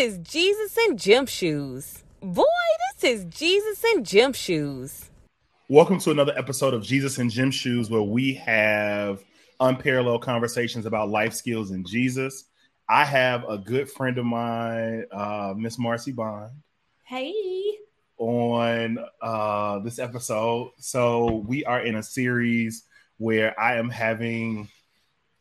is Jesus in gym shoes. Boy, this is Jesus in gym shoes. Welcome to another episode of Jesus in Gym Shoes, where we have unparalleled conversations about life skills in Jesus. I have a good friend of mine, uh, Miss Marcy Bond. Hey. On uh, this episode. So, we are in a series where I am having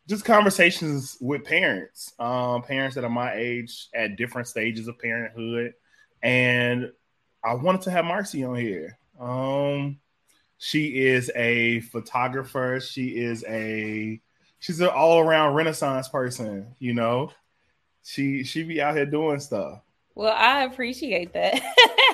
just conversations with parents, um, parents that are my age at different stages of parenthood. And I wanted to have Marcy on here. Um, she is a photographer. She is a she's an all around Renaissance person. You know, she she be out here doing stuff. Well, I appreciate that.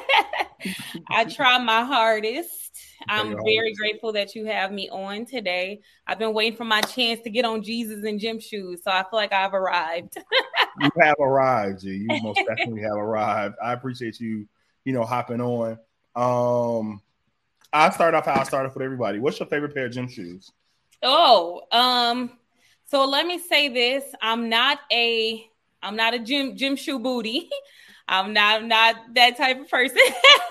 I try my hardest. I'm very grateful that you have me on today. I've been waiting for my chance to get on Jesus in gym shoes, so I feel like I've arrived. you have arrived, G. You most definitely have arrived. I appreciate you, you know, hopping on. Um, I start off how I start off with everybody. What's your favorite pair of gym shoes? Oh, um, so let me say this: I'm not a I'm not a gym gym shoe booty. I'm not I'm not that type of person.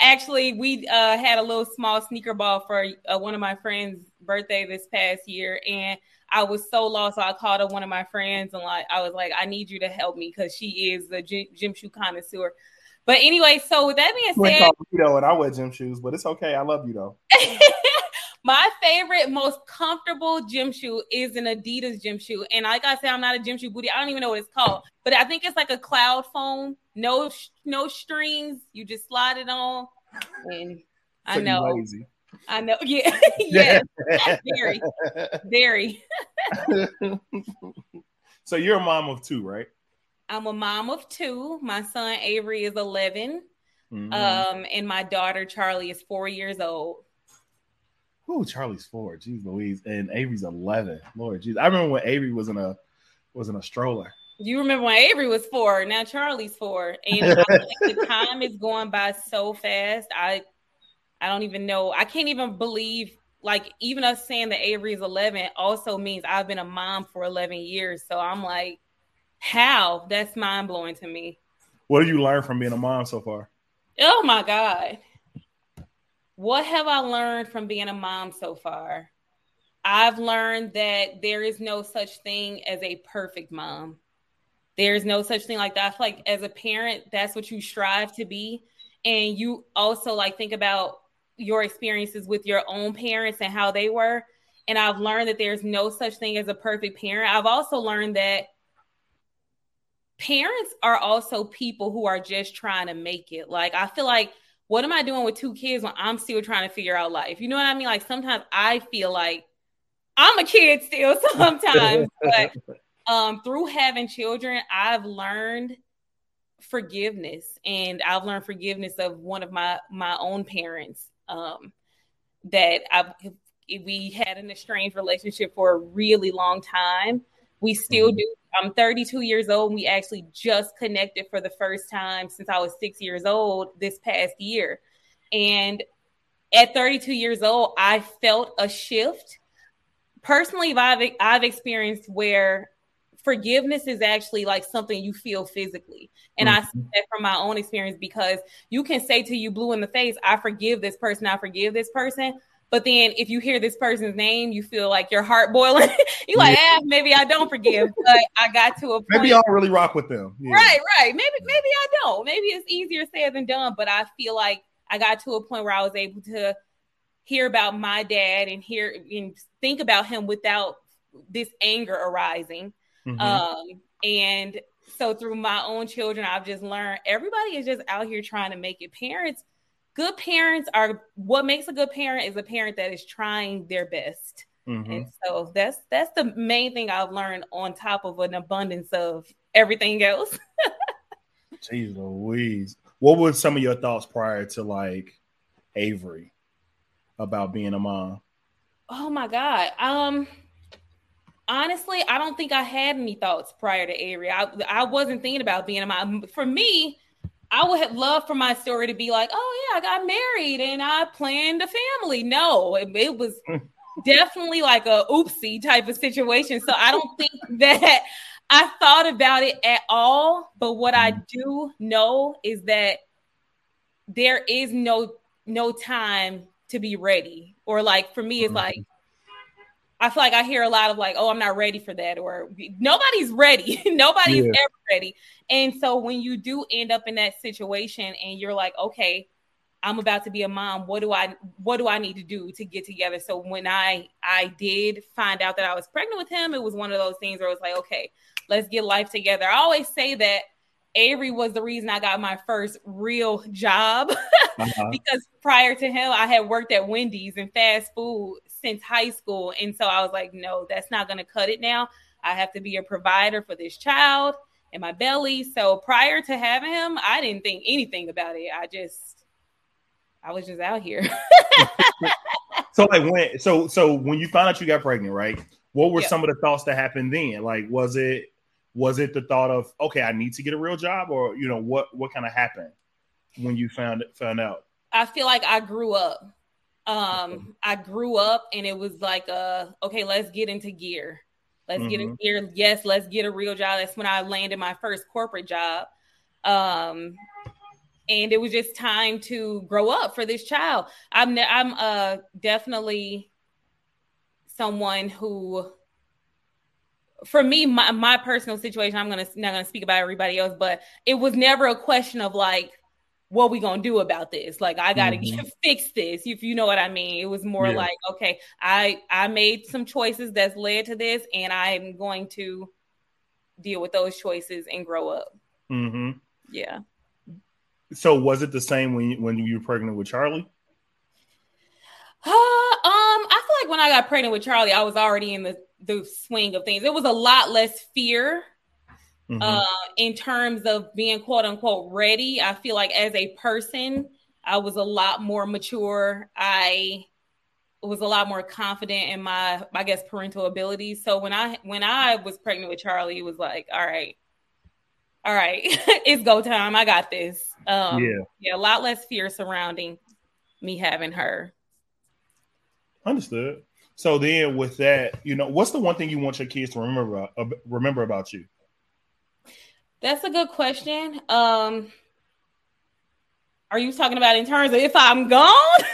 Actually, we uh, had a little small sneaker ball for uh, one of my friends' birthday this past year, and I was so lost. So I called up one of my friends and like I was like, I need you to help me because she is a gym, gym shoe connoisseur. But anyway, so with that being said, you know, and I wear gym shoes, but it's okay. I love you though. my favorite, most comfortable gym shoe is an Adidas gym shoe. And like I said, I'm not a gym shoe booty. I don't even know what it's called, but I think it's like a Cloudfoam, no no strings. You just slide it on, and so I know. Lazy. I know. Yeah. yeah. very. Very. so you're a mom of two, right? I'm a mom of two. My son Avery is 11. Mm-hmm. Um, and my daughter Charlie is four years old. Oh, Charlie's four. Jeez Louise. And Avery's 11. Lord jeez. I remember when Avery was in a was in a stroller. You remember when Avery was four, now Charlie's four. And the time is going by so fast. I I don't even know. I can't even believe like even us saying that Avery is 11 also means I've been a mom for 11 years. So I'm like, how? That's mind blowing to me. What have you learned from being a mom so far? Oh my God. What have I learned from being a mom so far? I've learned that there is no such thing as a perfect mom. There's no such thing like that. Like as a parent, that's what you strive to be. And you also like think about your experiences with your own parents and how they were. And I've learned that there's no such thing as a perfect parent. I've also learned that parents are also people who are just trying to make it. Like I feel like what am I doing with two kids when I'm still trying to figure out life? You know what I mean? Like sometimes I feel like I'm a kid still sometimes, but um, through having children, I've learned forgiveness and I've learned forgiveness of one of my my own parents um, that I we had an estranged relationship for a really long time. We still mm-hmm. do. I'm 32 years old. And we actually just connected for the first time since I was six years old this past year. And at 32 years old, I felt a shift. Personally, I've, I've experienced where forgiveness is actually like something you feel physically. And mm-hmm. I see that from my own experience because you can say to you blue in the face, I forgive this person, I forgive this person. But then if you hear this person's name, you feel like your heart boiling. you like, yeah. ah, maybe I don't forgive. But I got to a point. Maybe I don't really rock with them. Yeah. Right, right. Maybe, maybe I don't. Maybe it's easier said than done. But I feel like I got to a point where I was able to hear about my dad and hear and think about him without this anger arising. Mm-hmm. Um, and so through my own children, I've just learned everybody is just out here trying to make it. Parents good parents are what makes a good parent is a parent that is trying their best. Mm-hmm. And so that's that's the main thing I've learned on top of an abundance of everything else. Jeez Louise. What were some of your thoughts prior to like Avery about being a mom? Oh my God. Um honestly, I don't think I had any thoughts prior to Avery. I I wasn't thinking about being a mom. For me, I would have loved for my story to be like, oh yeah, I got married and I planned a family. No, it, it was definitely like a oopsie type of situation. So I don't think that I thought about it at all, but what I mm-hmm. do know is that there is no no time to be ready. Or like for me, it's mm-hmm. like I feel like I hear a lot of like, oh, I'm not ready for that, or nobody's ready. nobody's yeah. ever ready. And so when you do end up in that situation and you're like, okay, I'm about to be a mom. What do I what do I need to do to get together? So when I I did find out that I was pregnant with him, it was one of those things where it was like, okay, let's get life together. I always say that Avery was the reason I got my first real job uh-huh. because prior to him, I had worked at Wendy's and fast food since high school. And so I was like, no, that's not going to cut it now. I have to be a provider for this child and my belly. So prior to having him, I didn't think anything about it. I just, I was just out here. so like when, so, so when you found out you got pregnant, right? What were yep. some of the thoughts that happened then? Like, was it, was it the thought of, okay, I need to get a real job or, you know, what, what kind of happened when you found it, found out? I feel like I grew up. Um, I grew up and it was like, uh, okay, let's get into gear. Let's mm-hmm. get in gear. Yes, let's get a real job. That's when I landed my first corporate job. Um, and it was just time to grow up for this child. I'm I'm uh definitely someone who for me my, my personal situation i'm gonna not gonna speak about everybody else but it was never a question of like what we gonna do about this like i gotta mm-hmm. fix this if you know what i mean it was more yeah. like okay i i made some choices that's led to this and i'm going to deal with those choices and grow up mm-hmm. yeah so was it the same when you, when you were pregnant with charlie uh, um i feel like when i got pregnant with charlie i was already in the the swing of things it was a lot less fear Mm-hmm. Uh, in terms of being quote unquote ready, I feel like as a person, I was a lot more mature. I was a lot more confident in my, I guess, parental abilities. So when I when I was pregnant with Charlie, it was like, all right, all right, it's go time. I got this. Um, yeah, yeah, a lot less fear surrounding me having her. Understood. So then, with that, you know, what's the one thing you want your kids to remember uh, remember about you? That's a good question. Um, are you talking about in terms of if I'm gone?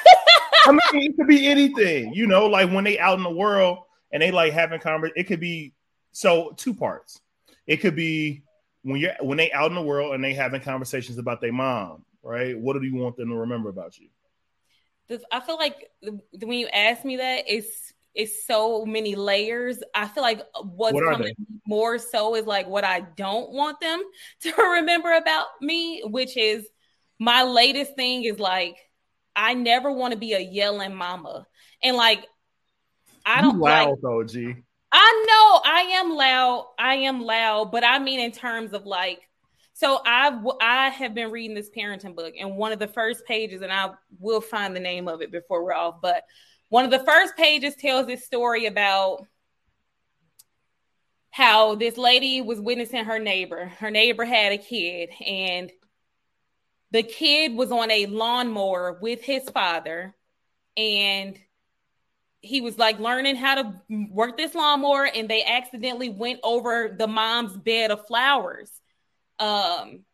I mean, it could be anything, you know, like when they out in the world and they like having conversation. It could be so two parts. It could be when you're when they out in the world and they having conversations about their mom, right? What do you want them to remember about you? I feel like when you ask me that, it's it's so many layers. I feel like what's what coming more so is like what I don't want them to remember about me, which is my latest thing is like I never want to be a yelling mama. And like I don't loud like, though, G. I know I am loud. I am loud, but I mean in terms of like so I've I have been reading this parenting book, and one of the first pages, and I will find the name of it before we're off. But one of the first pages tells this story about how this lady was witnessing her neighbor. Her neighbor had a kid, and the kid was on a lawnmower with his father, and he was like learning how to work this lawnmower, and they accidentally went over the mom's bed of flowers. Um,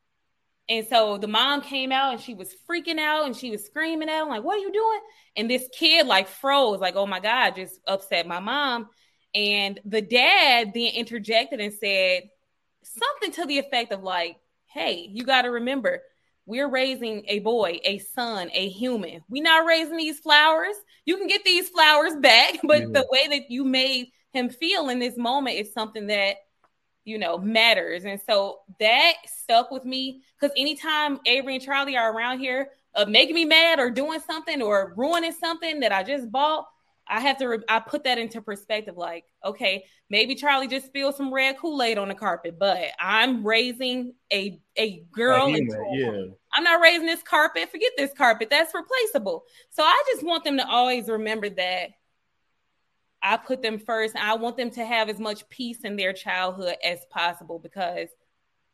and so the mom came out and she was freaking out and she was screaming at him, like, What are you doing? And this kid like froze, like, Oh my God, just upset my mom. And the dad then interjected and said something to the effect of, like, Hey, you got to remember, we're raising a boy, a son, a human. We're not raising these flowers. You can get these flowers back, but yeah. the way that you made him feel in this moment is something that you know, matters. And so that stuck with me because anytime Avery and Charlie are around here, uh, making me mad or doing something or ruining something that I just bought, I have to, re- I put that into perspective. Like, okay, maybe Charlie just spilled some red Kool Aid on the carpet, but I'm raising a a girl. yeah. I'm not raising this carpet. Forget this carpet. That's replaceable. So I just want them to always remember that I put them first. I want them to have as much peace in their childhood as possible because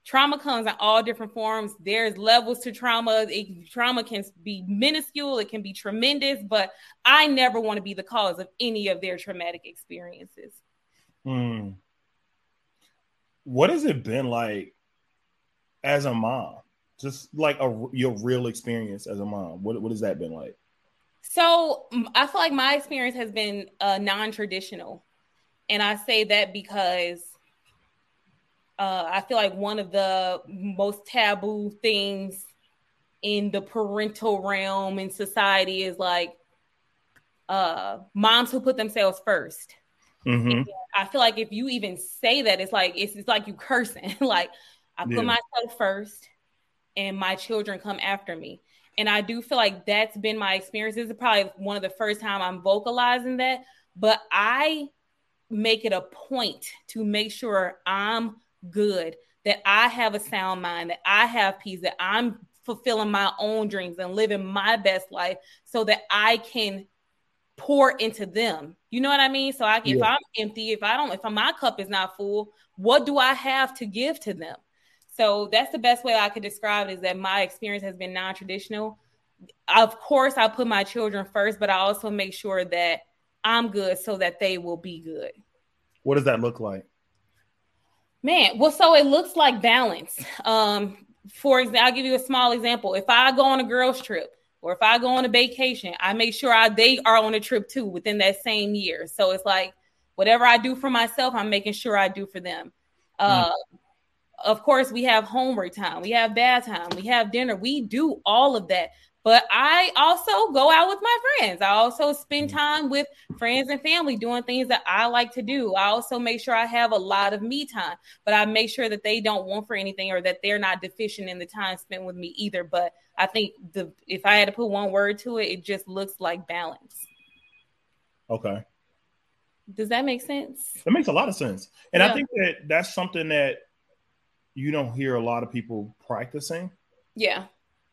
trauma comes in all different forms. There's levels to trauma. It, trauma can be minuscule, it can be tremendous, but I never want to be the cause of any of their traumatic experiences. Hmm. what has it been like as a mom? Just like a your real experience as a mom. What what has that been like? So I feel like my experience has been uh, non-traditional, and I say that because uh, I feel like one of the most taboo things in the parental realm in society is like uh, moms who put themselves 1st mm-hmm. I feel like if you even say that, it's like it's, it's like you cursing. like I put yeah. myself first, and my children come after me. And I do feel like that's been my experience. This is probably one of the first time I'm vocalizing that, but I make it a point to make sure I'm good, that I have a sound mind, that I have peace, that I'm fulfilling my own dreams and living my best life so that I can pour into them. You know what I mean? So I yeah. if I'm empty, if I don't, if my cup is not full, what do I have to give to them? So that's the best way I could describe it is that my experience has been non-traditional. Of course, I put my children first, but I also make sure that I'm good so that they will be good. What does that look like? Man, well, so it looks like balance. Um, for example, I'll give you a small example. If I go on a girls' trip, or if I go on a vacation, I make sure I, they are on a trip too within that same year. So it's like whatever I do for myself, I'm making sure I do for them. Uh, mm. Of course, we have homework time, we have bath time, we have dinner. We do all of that. But I also go out with my friends. I also spend mm. time with friends and family doing things that I like to do. I also make sure I have a lot of me time, but I make sure that they don't want for anything or that they're not deficient in the time spent with me either. But I think the if I had to put one word to it, it just looks like balance. Okay. Does that make sense? That makes a lot of sense. And yeah. I think that that's something that you don't hear a lot of people practicing. Yeah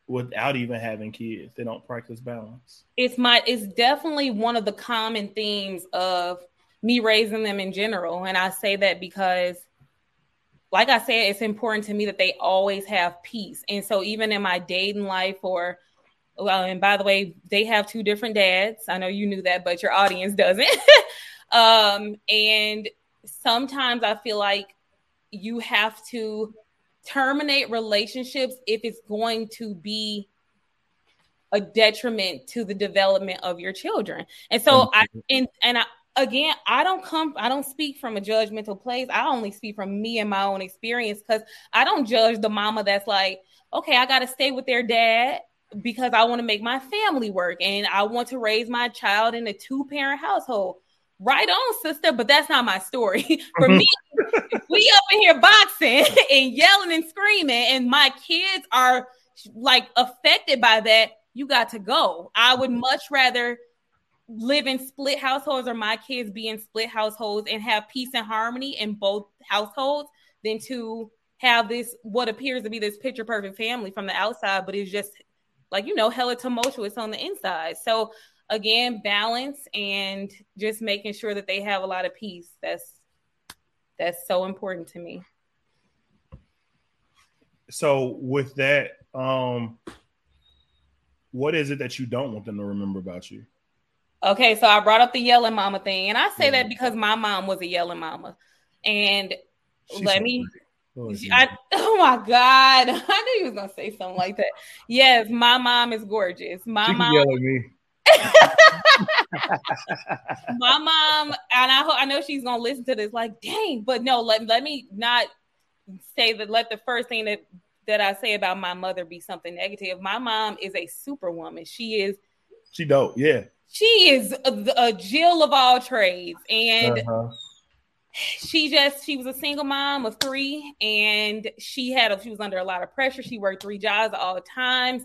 without even having kids. They don't practice balance. It's my it's definitely one of the common themes of me raising them in general. And I say that because like I said, it's important to me that they always have peace. And so even in my dating life or well, and by the way, they have two different dads. I know you knew that, but your audience doesn't. um, and sometimes I feel like you have to terminate relationships if it's going to be a detriment to the development of your children. And so I and and I again, I don't come I don't speak from a judgmental place. I only speak from me and my own experience cuz I don't judge the mama that's like, "Okay, I got to stay with their dad because I want to make my family work and I want to raise my child in a two-parent household." Right on, sister, but that's not my story. For mm-hmm. me, we up in here boxing and yelling and screaming, and my kids are like affected by that. You got to go. I would mm-hmm. much rather live in split households or my kids be in split households and have peace and harmony in both households than to have this what appears to be this picture perfect family from the outside, but it's just like you know hella tumultuous on the inside. So again, balance and just making sure that they have a lot of peace. That's that's so important to me. So with that, um what is it that you don't want them to remember about you? Okay, so I brought up the yelling mama thing, and I say yeah. that because my mom was a yelling mama. And She's let me Oh, I, oh my God. I knew you was gonna say something like that. Yes, my mom is gorgeous. My mom at me. My mom, and I I know she's gonna listen to this. Like, dang, but no, let let me not say that. Let the first thing that that I say about my mother be something negative. My mom is a superwoman. She is. She dope. Yeah. She is a, a Jill of all trades, and. Uh-huh she just she was a single mom of three and she had a, she was under a lot of pressure she worked three jobs at all the times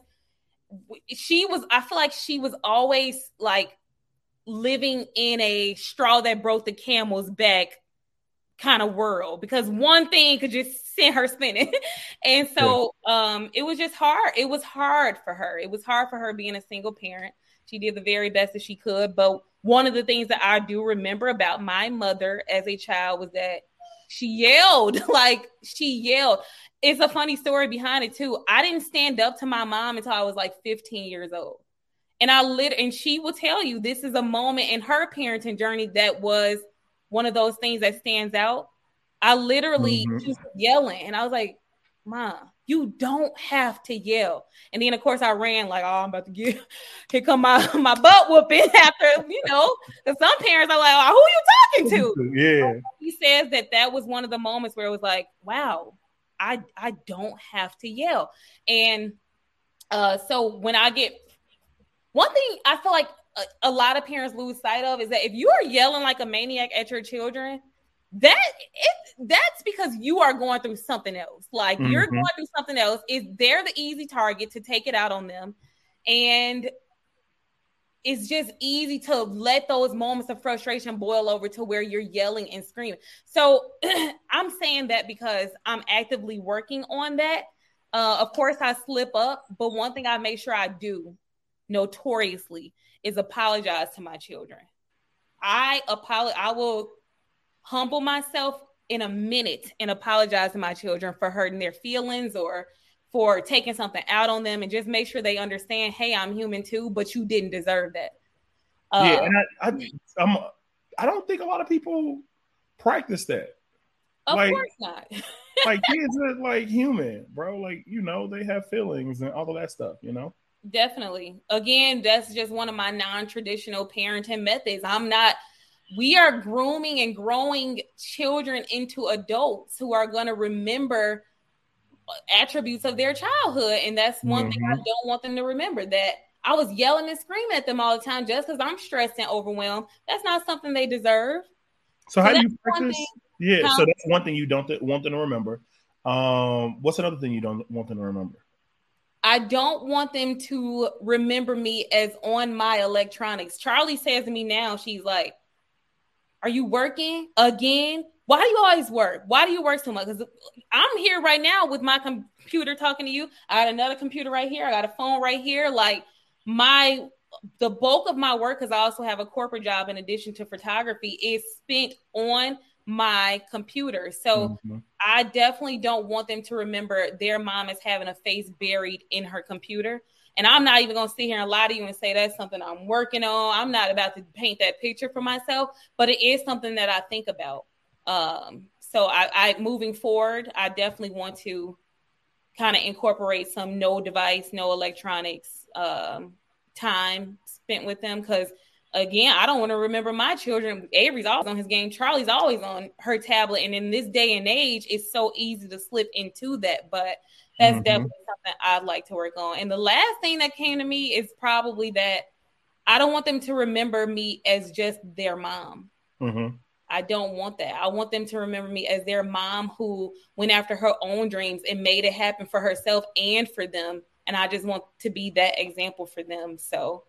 she was i feel like she was always like living in a straw that broke the camel's back kind of world. Because one thing could just send her spinning. And so um it was just hard. It was hard for her. It was hard for her being a single parent. She did the very best that she could. But one of the things that i do remember about my mother as a child was that she yelled like she yelled it's a funny story behind it too. I didn't stand up to my mom until I was like 15 years old. And I lit and she will tell you this is a moment in her parenting journey that was one of those things that stands out. I literally mm-hmm. just yelling, and I was like, "Mom, you don't have to yell." And then, of course, I ran like, "Oh, I'm about to get here come my my butt whooping." After you know, because some parents are like, oh, "Who are you talking to?" Yeah. Says that that was one of the moments where it was like, "Wow, I I don't have to yell," and uh, so when I get one thing, I feel like a, a lot of parents lose sight of is that if you are yelling like a maniac at your children that it that's because you are going through something else. Like mm-hmm. you're going through something else. Is they're the easy target to take it out on them, and it's just easy to let those moments of frustration boil over to where you're yelling and screaming. So I'm saying that because I'm actively working on that. Uh, of course, I slip up, but one thing I make sure I do notoriously is apologize to my children. I apologize. I will humble myself in a minute and apologize to my children for hurting their feelings or for taking something out on them and just make sure they understand, hey, I'm human too, but you didn't deserve that. Uh, yeah, and I, I, I'm, I don't think a lot of people practice that. Of like, course not. like kids are like human, bro. Like you know, they have feelings and all of that stuff. You know. Definitely. Again, that's just one of my non-traditional parenting methods. I'm not we are grooming and growing children into adults who are going to remember attributes of their childhood and that's one mm-hmm. thing i mm-hmm. don't want them to remember that i was yelling and screaming at them all the time just because i'm stressed and overwhelmed that's not something they deserve so, so how do you practice yeah so that's one thing you don't th- want them to remember um what's another thing you don't want them to remember I don't want them to remember me as on my electronics. Charlie says to me now, she's like, are you working again? Why do you always work? Why do you work so much? Because I'm here right now with my computer talking to you. I got another computer right here. I got a phone right here. Like my the bulk of my work, because I also have a corporate job in addition to photography, is spent on my computer. So mm-hmm. I definitely don't want them to remember their mom is having a face buried in her computer. And I'm not even going to sit here and lie to you and say that's something I'm working on. I'm not about to paint that picture for myself, but it is something that I think about. Um, so I, I moving forward, I definitely want to kind of incorporate some no device, no electronics um, time spent with them because again, I don't want to remember my children. Avery's always on his game. Charlie's always on her tablet. And in this day and age, it's so easy to slip into that. But that's mm-hmm. definitely something I'd like to work on. And the last thing that came to me is probably that I don't want them to remember me as just their mom. Mm-hmm. I don't want that. I want them to remember me as their mom who went after her own dreams and made it happen for herself and for them. And I just want to be that example for them. So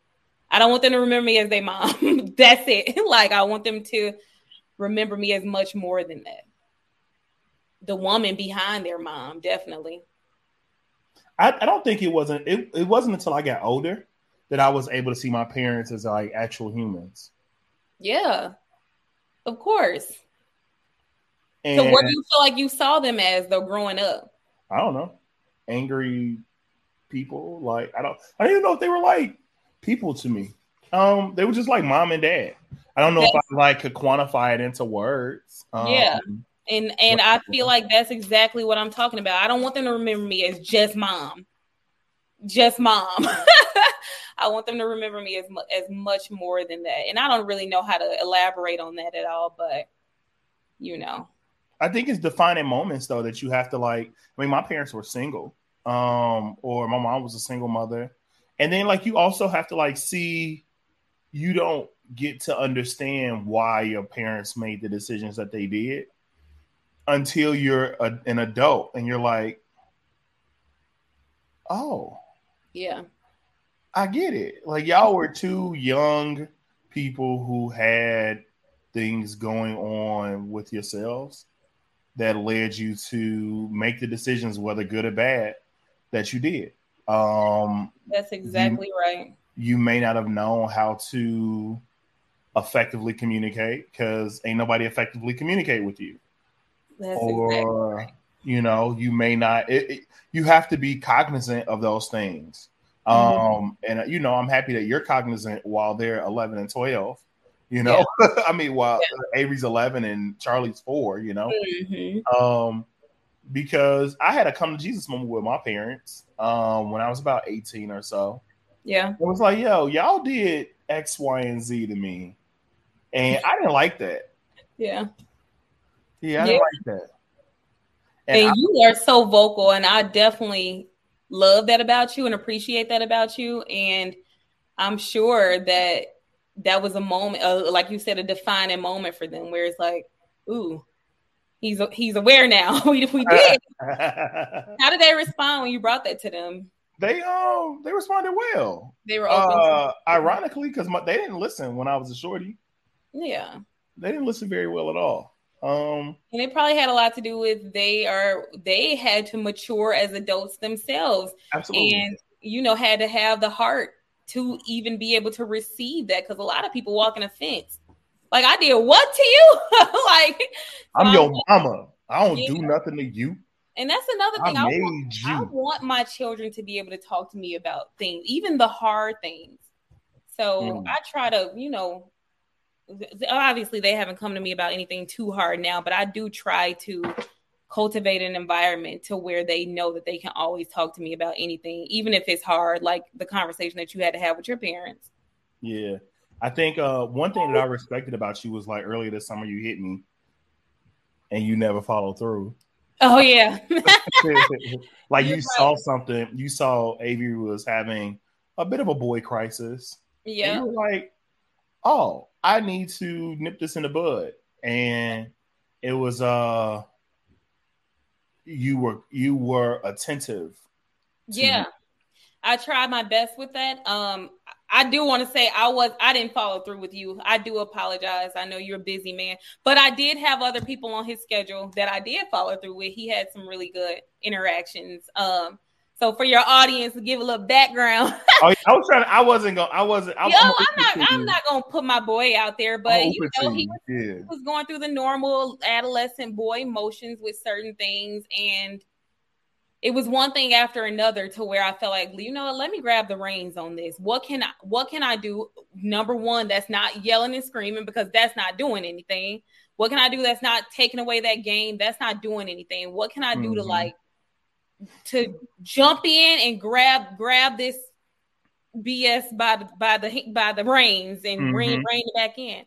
I don't want them to remember me as their mom. That's it. like I want them to remember me as much more than that. The woman behind their mom, definitely. I, I don't think it wasn't it, it wasn't until I got older that I was able to see my parents as like actual humans. Yeah. Of course. And so what do you feel like you saw them as though growing up? I don't know. Angry people. Like I don't I don't even know if they were like people to me. Um, they were just like mom and dad. I don't know that's, if I like could quantify it into words. Um, yeah. And and I feel like that's exactly what I'm talking about. I don't want them to remember me as just mom. Just mom. I want them to remember me as mu- as much more than that. And I don't really know how to elaborate on that at all, but you know. I think it's defining moments though that you have to like I mean my parents were single. Um or my mom was a single mother. And then like you also have to like see you don't get to understand why your parents made the decisions that they did until you're a, an adult and you're like, oh, yeah, I get it. Like y'all were two young people who had things going on with yourselves that led you to make the decisions, whether good or bad, that you did. Um, That's exactly you, right. You may not have known how to effectively communicate because ain't nobody effectively communicate with you. That's or exactly you know, you may not. It, it, you have to be cognizant of those things. Mm-hmm. Um, and you know, I'm happy that you're cognizant while they're 11 and 12. You know, yeah. I mean, while yeah. Avery's eleven and Charlie's four. You know, mm-hmm. um, because I had a come to Jesus moment with my parents um when I was about eighteen or so. Yeah, it was like, yo, y'all did X, Y, and Z to me, and I didn't like that. Yeah, yeah, I yeah. didn't like that. And, and I, you are so vocal, and I definitely love that about you and appreciate that about you. And I'm sure that that was a moment, uh, like you said, a defining moment for them, where it's like, ooh, he's he's aware now. we, we did. How did they respond when you brought that to them? They um they responded well. They were open. Uh, ironically, because they didn't listen when I was a shorty. Yeah, they didn't listen very well at all. Um, and it probably had a lot to do with they are they had to mature as adults themselves, absolutely, and you know had to have the heart to even be able to receive that because a lot of people walk in a fence. Like I did what to you? like I'm so your I'm, mama. I don't yeah. do nothing to you. And that's another thing. I, I, want, I, want, my children to be able to talk to me about things, even the hard things. So mm. I try to, you know, obviously they haven't come to me about anything too hard now, but I do try to cultivate an environment to where they know that they can always talk to me about anything, even if it's hard, like the conversation that you had to have with your parents. Yeah. I think uh, one thing that I respected about you was like earlier this summer you hit me and you never followed through. Oh yeah. like You're you right. saw something, you saw Avery was having a bit of a boy crisis. Yeah. like, oh, I need to nip this in the bud. And it was uh you were you were attentive. Yeah. I tried my best with that. Um I do want to say I was I didn't follow through with you. I do apologize. I know you're a busy man, but I did have other people on his schedule that I did follow through with. He had some really good interactions. Um so for your audience, to give a little background. oh, I was trying. To, I wasn't going. I wasn't. I'm, Yo, I'm, I'm not. I'm not going to put my boy out there, but you know, he was, yeah. he was going through the normal adolescent boy emotions with certain things, and it was one thing after another to where I felt like, you know, let me grab the reins on this. What can I? What can I do? Number one, that's not yelling and screaming because that's not doing anything. What can I do that's not taking away that game? That's not doing anything. What can I do mm-hmm. to like to jump in and grab grab this BS by the by the by the reins and mm-hmm. rein rein it back in.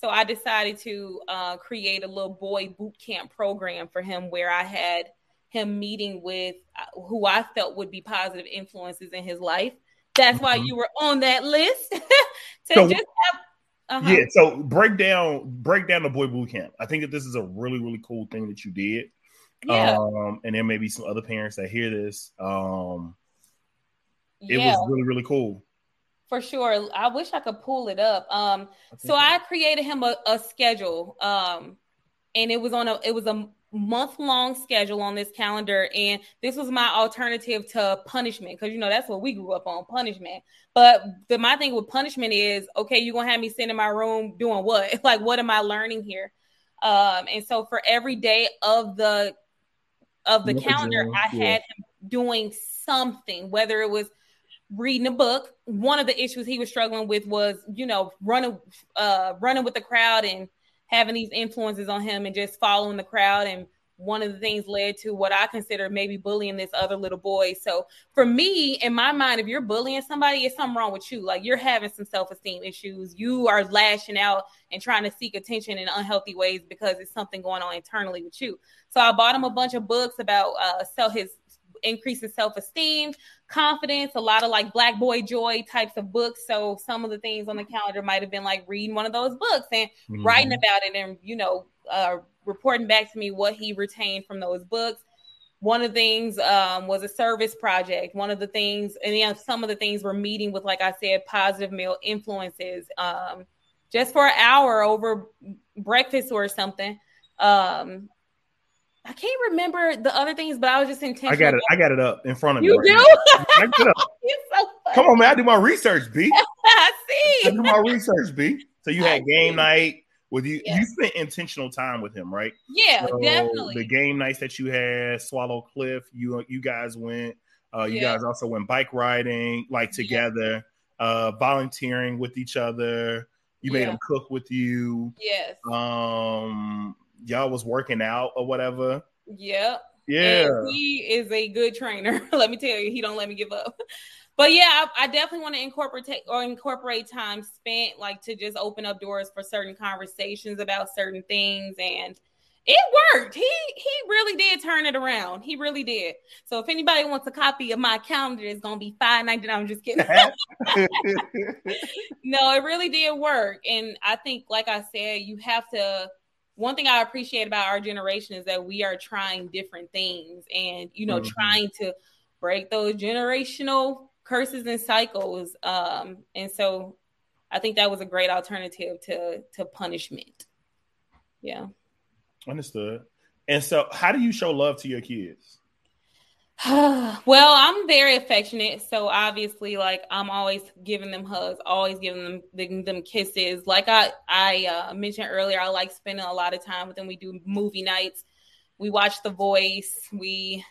So I decided to uh, create a little boy boot camp program for him where I had him meeting with uh, who I felt would be positive influences in his life. That's mm-hmm. why you were on that list to so, just have. Uh-huh. Yeah, so break down break down the boy boot camp. I think that this is a really really cool thing that you did. Yeah. Um, and there may be some other parents that hear this. Um, it yeah. was really, really cool. For sure. I wish I could pull it up. Um, I so I created him a, a schedule. Um, and it was on a it was a month long schedule on this calendar and this was my alternative to punishment because you know that's what we grew up on punishment but the my thing with punishment is okay you're gonna have me sit in my room doing what like what am i learning here um and so for every day of the of the calendar, I yeah. had him doing something, whether it was reading a book. One of the issues he was struggling with was, you know, running, uh, running with the crowd and having these influences on him and just following the crowd and one of the things led to what I consider maybe bullying this other little boy. So for me, in my mind, if you're bullying somebody, it's something wrong with you. Like you're having some self-esteem issues. You are lashing out and trying to seek attention in unhealthy ways because it's something going on internally with you. So I bought him a bunch of books about uh sell his increasing self-esteem, confidence, a lot of like black boy joy types of books. So some of the things on the calendar might have been like reading one of those books and mm-hmm. writing about it and you know uh, reporting back to me what he retained from those books. One of the things um, was a service project. One of the things, and you know, some of the things were meeting with, like I said, positive male influences, um, just for an hour over breakfast or something. Um, I can't remember the other things, but I was just intentional. I got it. I got it up in front of you right do? so Come on, man! I do my research, B. I see. I do my research, B. So you had game night with you you spent intentional time with him right yeah so definitely the game nights that you had Swallow Cliff you you guys went uh you yeah. guys also went bike riding like together yeah. uh volunteering with each other You made him cook with you. Yes. Um, y'all was working out or whatever. Yep. Yeah. And he is a good trainer. let me tell you, he don't let me give up. But yeah, I, I definitely want to incorporate or incorporate time spent like to just open up doors for certain conversations about certain things and it worked. He he really did turn it around. He really did. So if anybody wants a copy of my calendar, it's gonna be five ninety nine. I'm just kidding. no, it really did work, and I think, like I said, you have to. One thing I appreciate about our generation is that we are trying different things, and you know, mm-hmm. trying to break those generational curses and cycles. Um, and so, I think that was a great alternative to to punishment. Yeah. Understood. And so, how do you show love to your kids? well, I'm very affectionate, so obviously, like I'm always giving them hugs, always giving them them, them kisses. Like I I uh, mentioned earlier, I like spending a lot of time with them. We do movie nights, we watch The Voice, we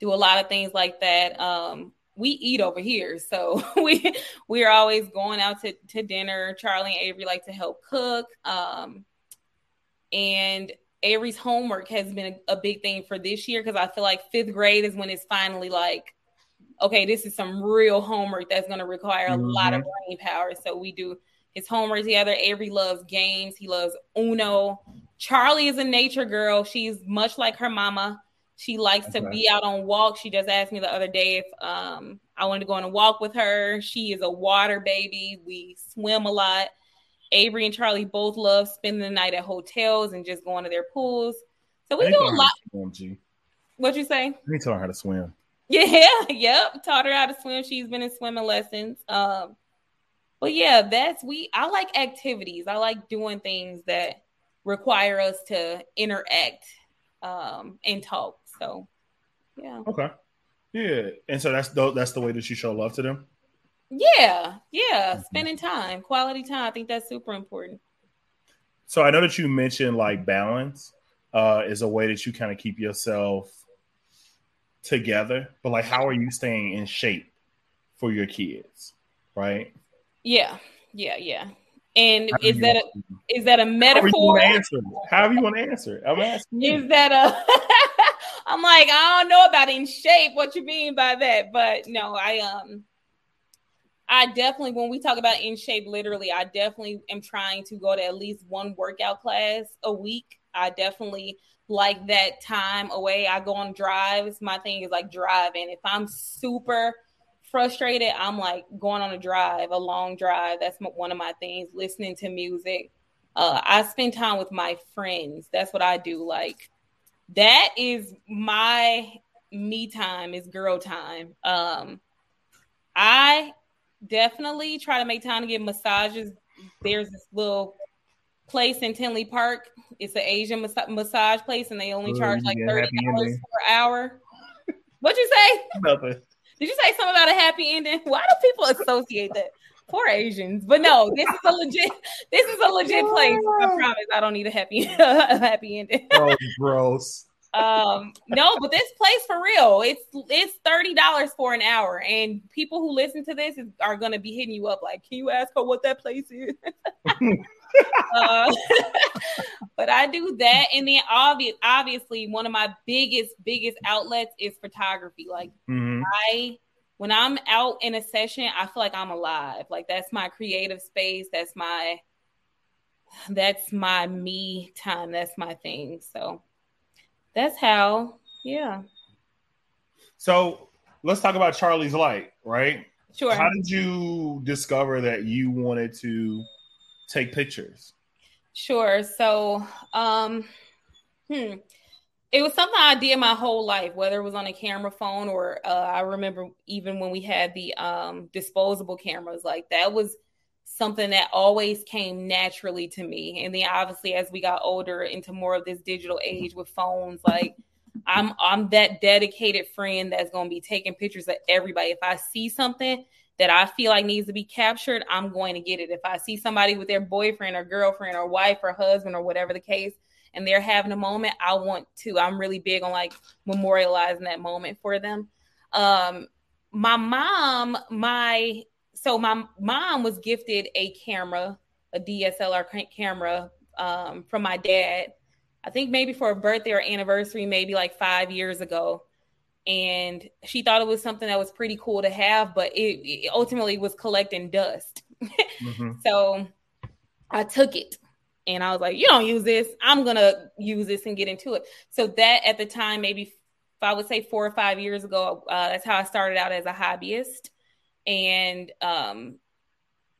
do a lot of things like that. Um, we eat over here, so we we are always going out to to dinner. Charlie and Avery like to help cook. Um, and Avery's homework has been a, a big thing for this year because I feel like fifth grade is when it's finally like, okay, this is some real homework that's going to require a mm-hmm. lot of mm-hmm. brain power. So we do his homework together. Avery loves games. He loves Uno. Charlie is a nature girl. She's much like her mama. She likes okay. to be out on walks. She just asked me the other day if um, I wanted to go on a walk with her. She is a water baby. We swim a lot. Avery and Charlie both love spending the night at hotels and just going to their pools. So we do a lot. Swim, What'd you say? Me taught her how to swim. Yeah, yep. Taught her how to swim. She's been in swimming lessons. Um, but yeah, that's we. I like activities. I like doing things that require us to interact um, and talk. So, yeah. Okay. Yeah, and so that's the, that's the way that you show love to them. Yeah, yeah, mm-hmm. spending time, quality time. I think that's super important. So I know that you mentioned like balance uh, is a way that you kind of keep yourself together, but like how are you staying in shape for your kids, right? Yeah, yeah, yeah. And is that a, is that a metaphor? How answer? How you want to answer? I'm asking. You. Is that a? I'm like I don't know about in shape. What you mean by that? But no, I um I definitely, when we talk about in shape, literally, I definitely am trying to go to at least one workout class a week. I definitely like that time away. I go on drives. My thing is like driving. If I'm super frustrated, I'm like going on a drive, a long drive. That's one of my things. Listening to music. Uh, I spend time with my friends. That's what I do. Like that is my me time. Is girl time. Um, I definitely try to make time to get massages. There's this little place in Tinley Park. It's an Asian mas- massage place, and they only charge like thirty dollars per hour. What'd you say? Nothing. Did you say something about a happy ending? Why do people associate that? Poor Asians, but no, this is a legit. This is a legit place. I promise. I don't need a happy, a happy ending. oh, gross um, no, but this place for real, it's it's thirty dollars for an hour, and people who listen to this is, are gonna be hitting you up like, "Can you ask her what that place is?" uh, but I do that, and then obvious, obviously, one of my biggest biggest outlets is photography. Like mm-hmm. I, when I'm out in a session, I feel like I'm alive. Like that's my creative space. That's my that's my me time. That's my thing. So that's how, yeah. So let's talk about Charlie's Light, right? Sure. How did you discover that you wanted to take pictures? Sure. So, um, hmm, it was something I did my whole life, whether it was on a camera phone or uh, I remember even when we had the um, disposable cameras, like that was something that always came naturally to me. And then obviously as we got older into more of this digital age with phones, like I'm I'm that dedicated friend that's gonna be taking pictures of everybody. If I see something that I feel like needs to be captured, I'm going to get it. If I see somebody with their boyfriend or girlfriend or wife or husband or whatever the case, and they're having a moment, I want to. I'm really big on like memorializing that moment for them. Um, my mom, my so my mom was gifted a camera a DSLR camera um, from my dad. I think maybe for a birthday or anniversary, maybe like five years ago. And she thought it was something that was pretty cool to have, but it, it ultimately was collecting dust. mm-hmm. So I took it and I was like, you don't use this. I'm going to use this and get into it. So that at the time, maybe if I would say four or five years ago, uh, that's how I started out as a hobbyist. And um,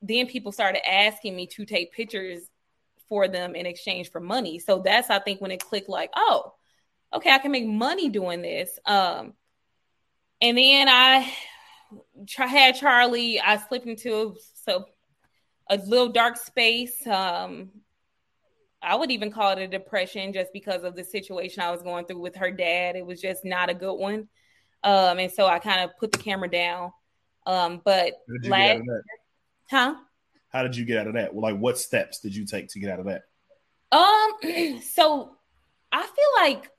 then people started asking me to take pictures for them in exchange for money. So that's I think when it clicked like, oh, okay, I can make money doing this. Um, and then I had Charlie. I slipped into so a little dark space. Um, I would even call it a depression just because of the situation I was going through with her dad. It was just not a good one. Um, and so I kind of put the camera down. Um, but last, huh? How did you get out of that? Like, what steps did you take to get out of that? Um, so I feel like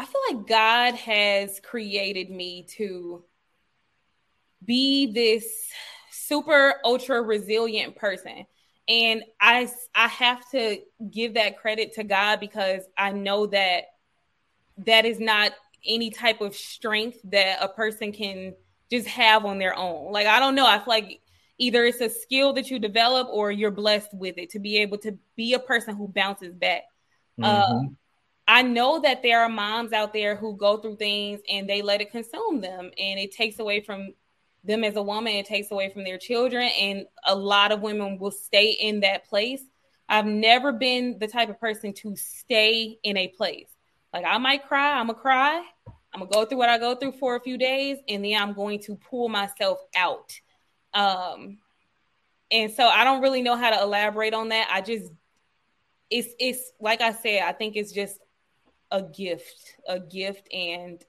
I feel like God has created me to be this super ultra resilient person. And I I have to give that credit to God because I know that that is not any type of strength that a person can just have on their own. Like I don't know, I feel like either it's a skill that you develop or you're blessed with it to be able to be a person who bounces back. Mm-hmm. Uh, I know that there are moms out there who go through things and they let it consume them, and it takes away from them as a woman. It takes away from their children, and a lot of women will stay in that place. I've never been the type of person to stay in a place. Like I might cry, I'm gonna cry, I'm gonna go through what I go through for a few days, and then I'm going to pull myself out um, and so I don't really know how to elaborate on that. I just it's it's like I said, I think it's just a gift, a gift, and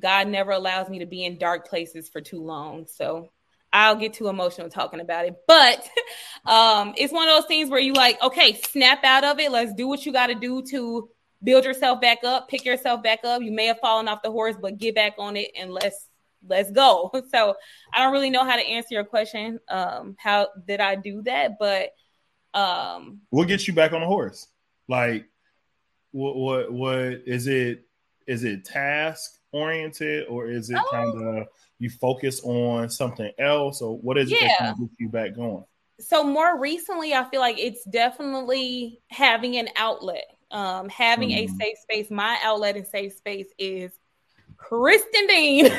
God never allows me to be in dark places for too long. So I'll get too emotional talking about it. But um, it's one of those things where you like, okay, snap out of it. Let's do what you got to do to build yourself back up, pick yourself back up. You may have fallen off the horse, but get back on it and let's let's go. So I don't really know how to answer your question. Um, how did I do that? But um, we'll get you back on the horse? Like, what what what is it? Is it task oriented or is it oh. kind of you focus on something else or what is it yeah. that gets you back going? So more recently, I feel like it's definitely having an outlet, um, having mm. a safe space. My outlet and safe space is Kristen Dean.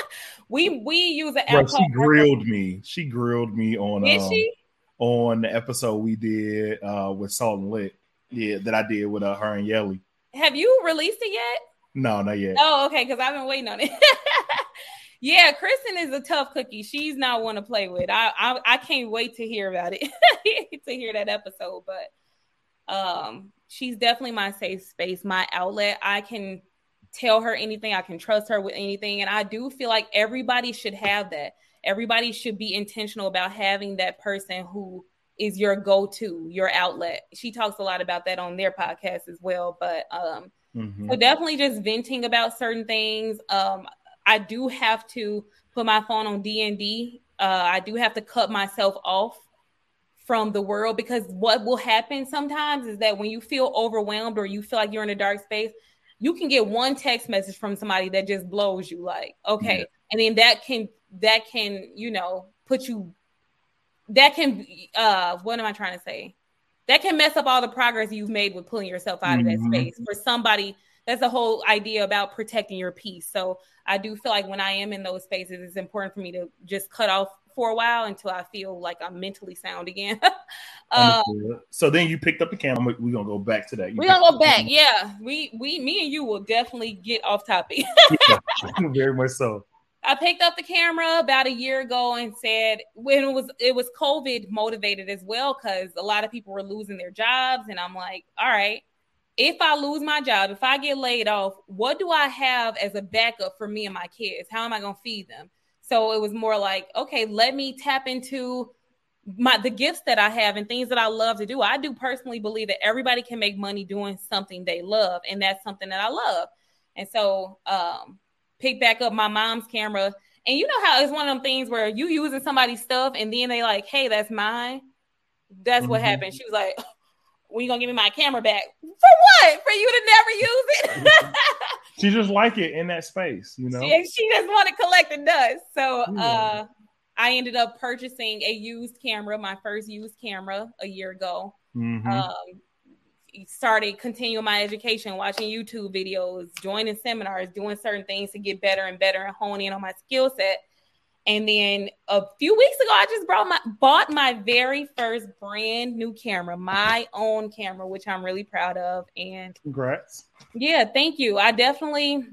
we we use an Bro, She grilled me. She grilled me on did um, she? on the episode we did uh, with Salt and Lit. Yeah, that I did with uh, her and Yelly. Have you released it yet? No, not yet. Oh, okay, because I've been waiting on it. yeah, Kristen is a tough cookie. She's not one to play with. I, I I can't wait to hear about it. to hear that episode, but um, she's definitely my safe space, my outlet. I can tell her anything. I can trust her with anything. And I do feel like everybody should have that. Everybody should be intentional about having that person who is your go-to, your outlet. She talks a lot about that on their podcast as well. But um, mm-hmm. so definitely just venting about certain things. Um, I do have to put my phone on D and D. Uh, I do have to cut myself off from the world because what will happen sometimes is that when you feel overwhelmed or you feel like you're in a dark space, you can get one text message from somebody that just blows you like okay yeah. and then that can that can you know put you that can uh what am i trying to say that can mess up all the progress you've made with pulling yourself out mm-hmm. of that mm-hmm. space for somebody that's the whole idea about protecting your peace so i do feel like when i am in those spaces it's important for me to just cut off for a while until I feel like I'm mentally sound again. um, so then you picked up the camera. We're gonna go back to that. we're gonna go back. Yeah, we we me and you will definitely get off topic. yeah, very much so. I picked up the camera about a year ago and said when it was it was COVID motivated as well because a lot of people were losing their jobs, and I'm like, all right, if I lose my job, if I get laid off, what do I have as a backup for me and my kids? How am I gonna feed them? So it was more like, okay, let me tap into my the gifts that I have and things that I love to do. I do personally believe that everybody can make money doing something they love, and that's something that I love. And so, um, pick back up my mom's camera, and you know how it's one of them things where you using somebody's stuff, and then they like, hey, that's mine. That's what Mhm. happened. She was like, "When you gonna give me my camera back? For what? For you to never use it?" She just like it in that space, you know. she, she just want to collect the dust. So Yeah. uh, I ended up purchasing a used camera, my first used camera a year ago. Mhm. Um, started continuing my education, watching YouTube videos, joining seminars, doing certain things to get better and better and hone in on my skill set. And then a few weeks ago, I just brought my bought my very first brand new camera, my own camera, which I'm really proud of. And Congrats. yeah, thank you. I definitely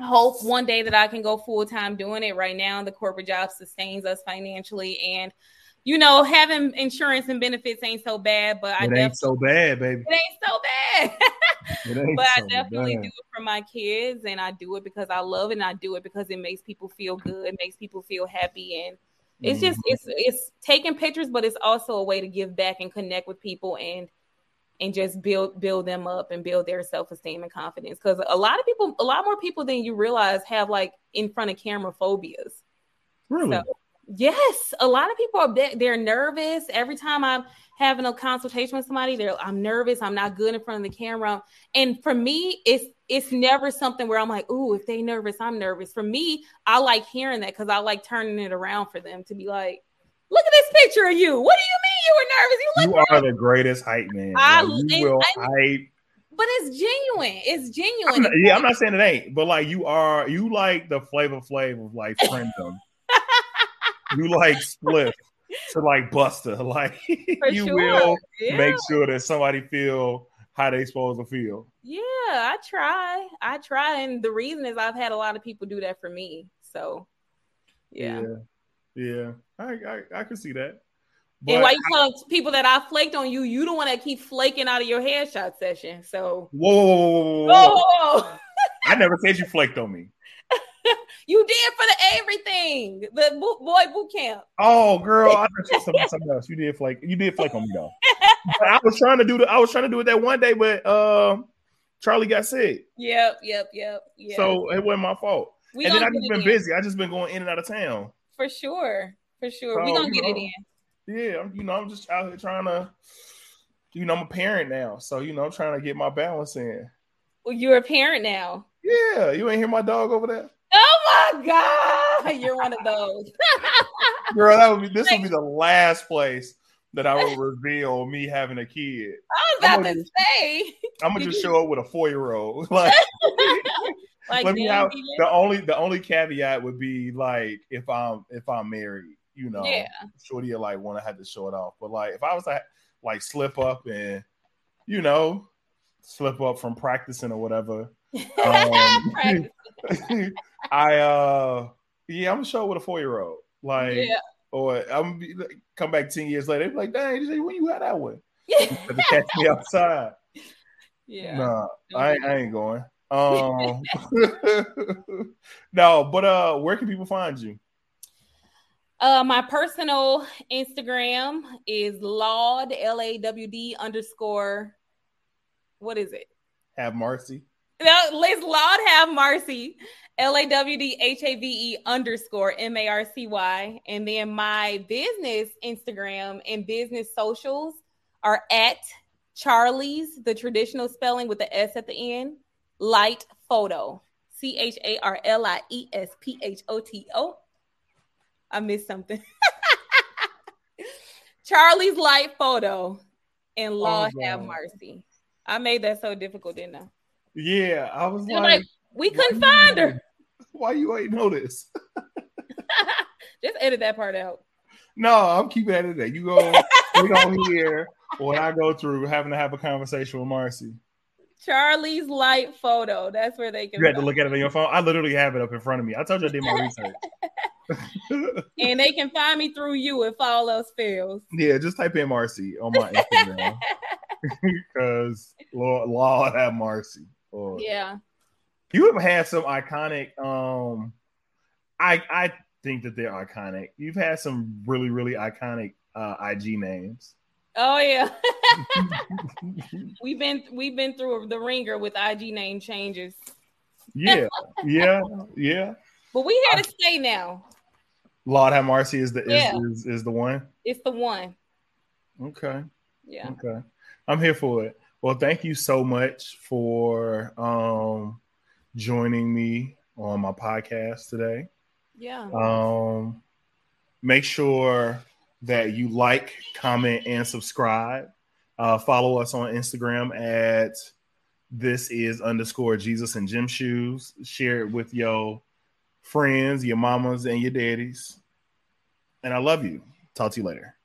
hope one day that I can go full time doing it. Right now, the corporate job sustains us financially, and you know, having insurance and benefits ain't so bad. But I It definitely ain't so bad, baby. it ain't so bad. Ain't but I definitely bad. do it for my kids, and I do it because I love it, and I do it because it makes people feel good, it makes people feel happy, and it's just Mhm. it's it's taking pictures, but it's also a way to give back and connect with people and and just build build them up and build their self esteem and confidence. Because a lot of people, a lot more people than you realize, have like in front of camera phobias. really. So, yes, a lot of people are they- they're nervous every time I'm having a consultation with somebody. They're I'm nervous. I'm not good in front of the camera. And for me, it's it's never something where I'm like, ooh, if they nervous, I'm nervous. For me, I like hearing that because I like turning it around for them to be like, look at this picture of you. What do you mean you were nervous? You you are the greatest hype man. I- Like, you will I- hype. but it's genuine. It's I'm genuine. not- yeah, I'm not saying it ain't, but like you are, you like the flavor flav of like friendom. You like split to like Buster. Like you sure. will yeah. make sure that somebody feel how they supposed to feel. Yeah, I try. I try. And the reason is I've had a lot of people do that for me. So, yeah. yeah, yeah. I I, I can see that. and why you tell people that I flaked on you, you don't want to keep flaking out of your headshot session. So, whoa, whoa, whoa, whoa, I never said you flaked on me. You did for the everything, the boot, boy boot camp. Oh, girl, I you something, something else. You did flake. You did flake on me though. I was trying to do the. I was trying to do it that one day, but um, Charlie got sick, Yep, yep, yep. Yeah. so it wasn't my fault. we and then I just been in. busy. I just been going in and out of town. for sure, for sure. we gonna get it in. Yeah, I'm- you know, I'm just out here trying to. You know, I'm a parent now, so you know, I'm trying to get my balance in. Well, you're a parent now. Yeah, you ain't hear my dog over there, Oh my god, you're one of those. girl. That would be. This would be the last place that I would reveal me having a kid. I was about I'm to gonna- say, I'm gonna just show up with a four year old. Like, like, let me the only the only caveat would be like if I'm if I'm married, you know, Yeah. shorty like want to have to show it off. But like if I was like like slip up and you know slip up from practicing or whatever, um, I uh yeah, I'm gonna show with a four year old. Like yeah. or I'm like, come back ten years later, they be like, dang, when you had that one? Yeah. To catch me outside. yeah. Nah, I, I ain't going. Um, no, but uh, where can people find you? Uh, my personal Instagram is Lawd L A W D underscore. What is it? Have Marcy. No, let's Lawd have Marcy. L A W D H A V E underscore M A R C Y. And then my business Instagram and business socials are at Charlie's, the traditional spelling with the S at the end, light photo. C H A R L I E S P H O T O. I missed something. Charlie's light photo and Law Oh, have mercy. I made that so difficult, didn't I? Yeah, I was like, like, we couldn't you- find her. Why you ain't know this? Just edit that part out. No, I'm keeping that in there. You go, we don't hear when I go through having to have a conversation with Marcy. Charlie's light photo. That's where they can. You had to look at it on your phone. I literally have it up in front of me. I told you I did my research. and they can find me through you if all else fails. yeah, just type in Marcy on my Instagram because Lord, Lord have Marcy. Lord. Yeah. You have had some iconic. Um, I I think that they're iconic. You've had some really really iconic uh, IG names. Oh yeah. we've been we've been through the wringer with IG name changes, yeah, yeah, yeah. but we here to stay now. Lord have mercy is the is, Yeah. is, is the one. It's the one. Okay. Yeah. Okay. I'm here for it. Well, thank you so much for um joining me on my podcast today. Yeah. Um make sure that you like, comment, and subscribe. Uh, follow us on Instagram at this is underscore Jesus in Gym Shoes. Share it with your friends, your mamas, and your daddies. And I love you. Talk to you later.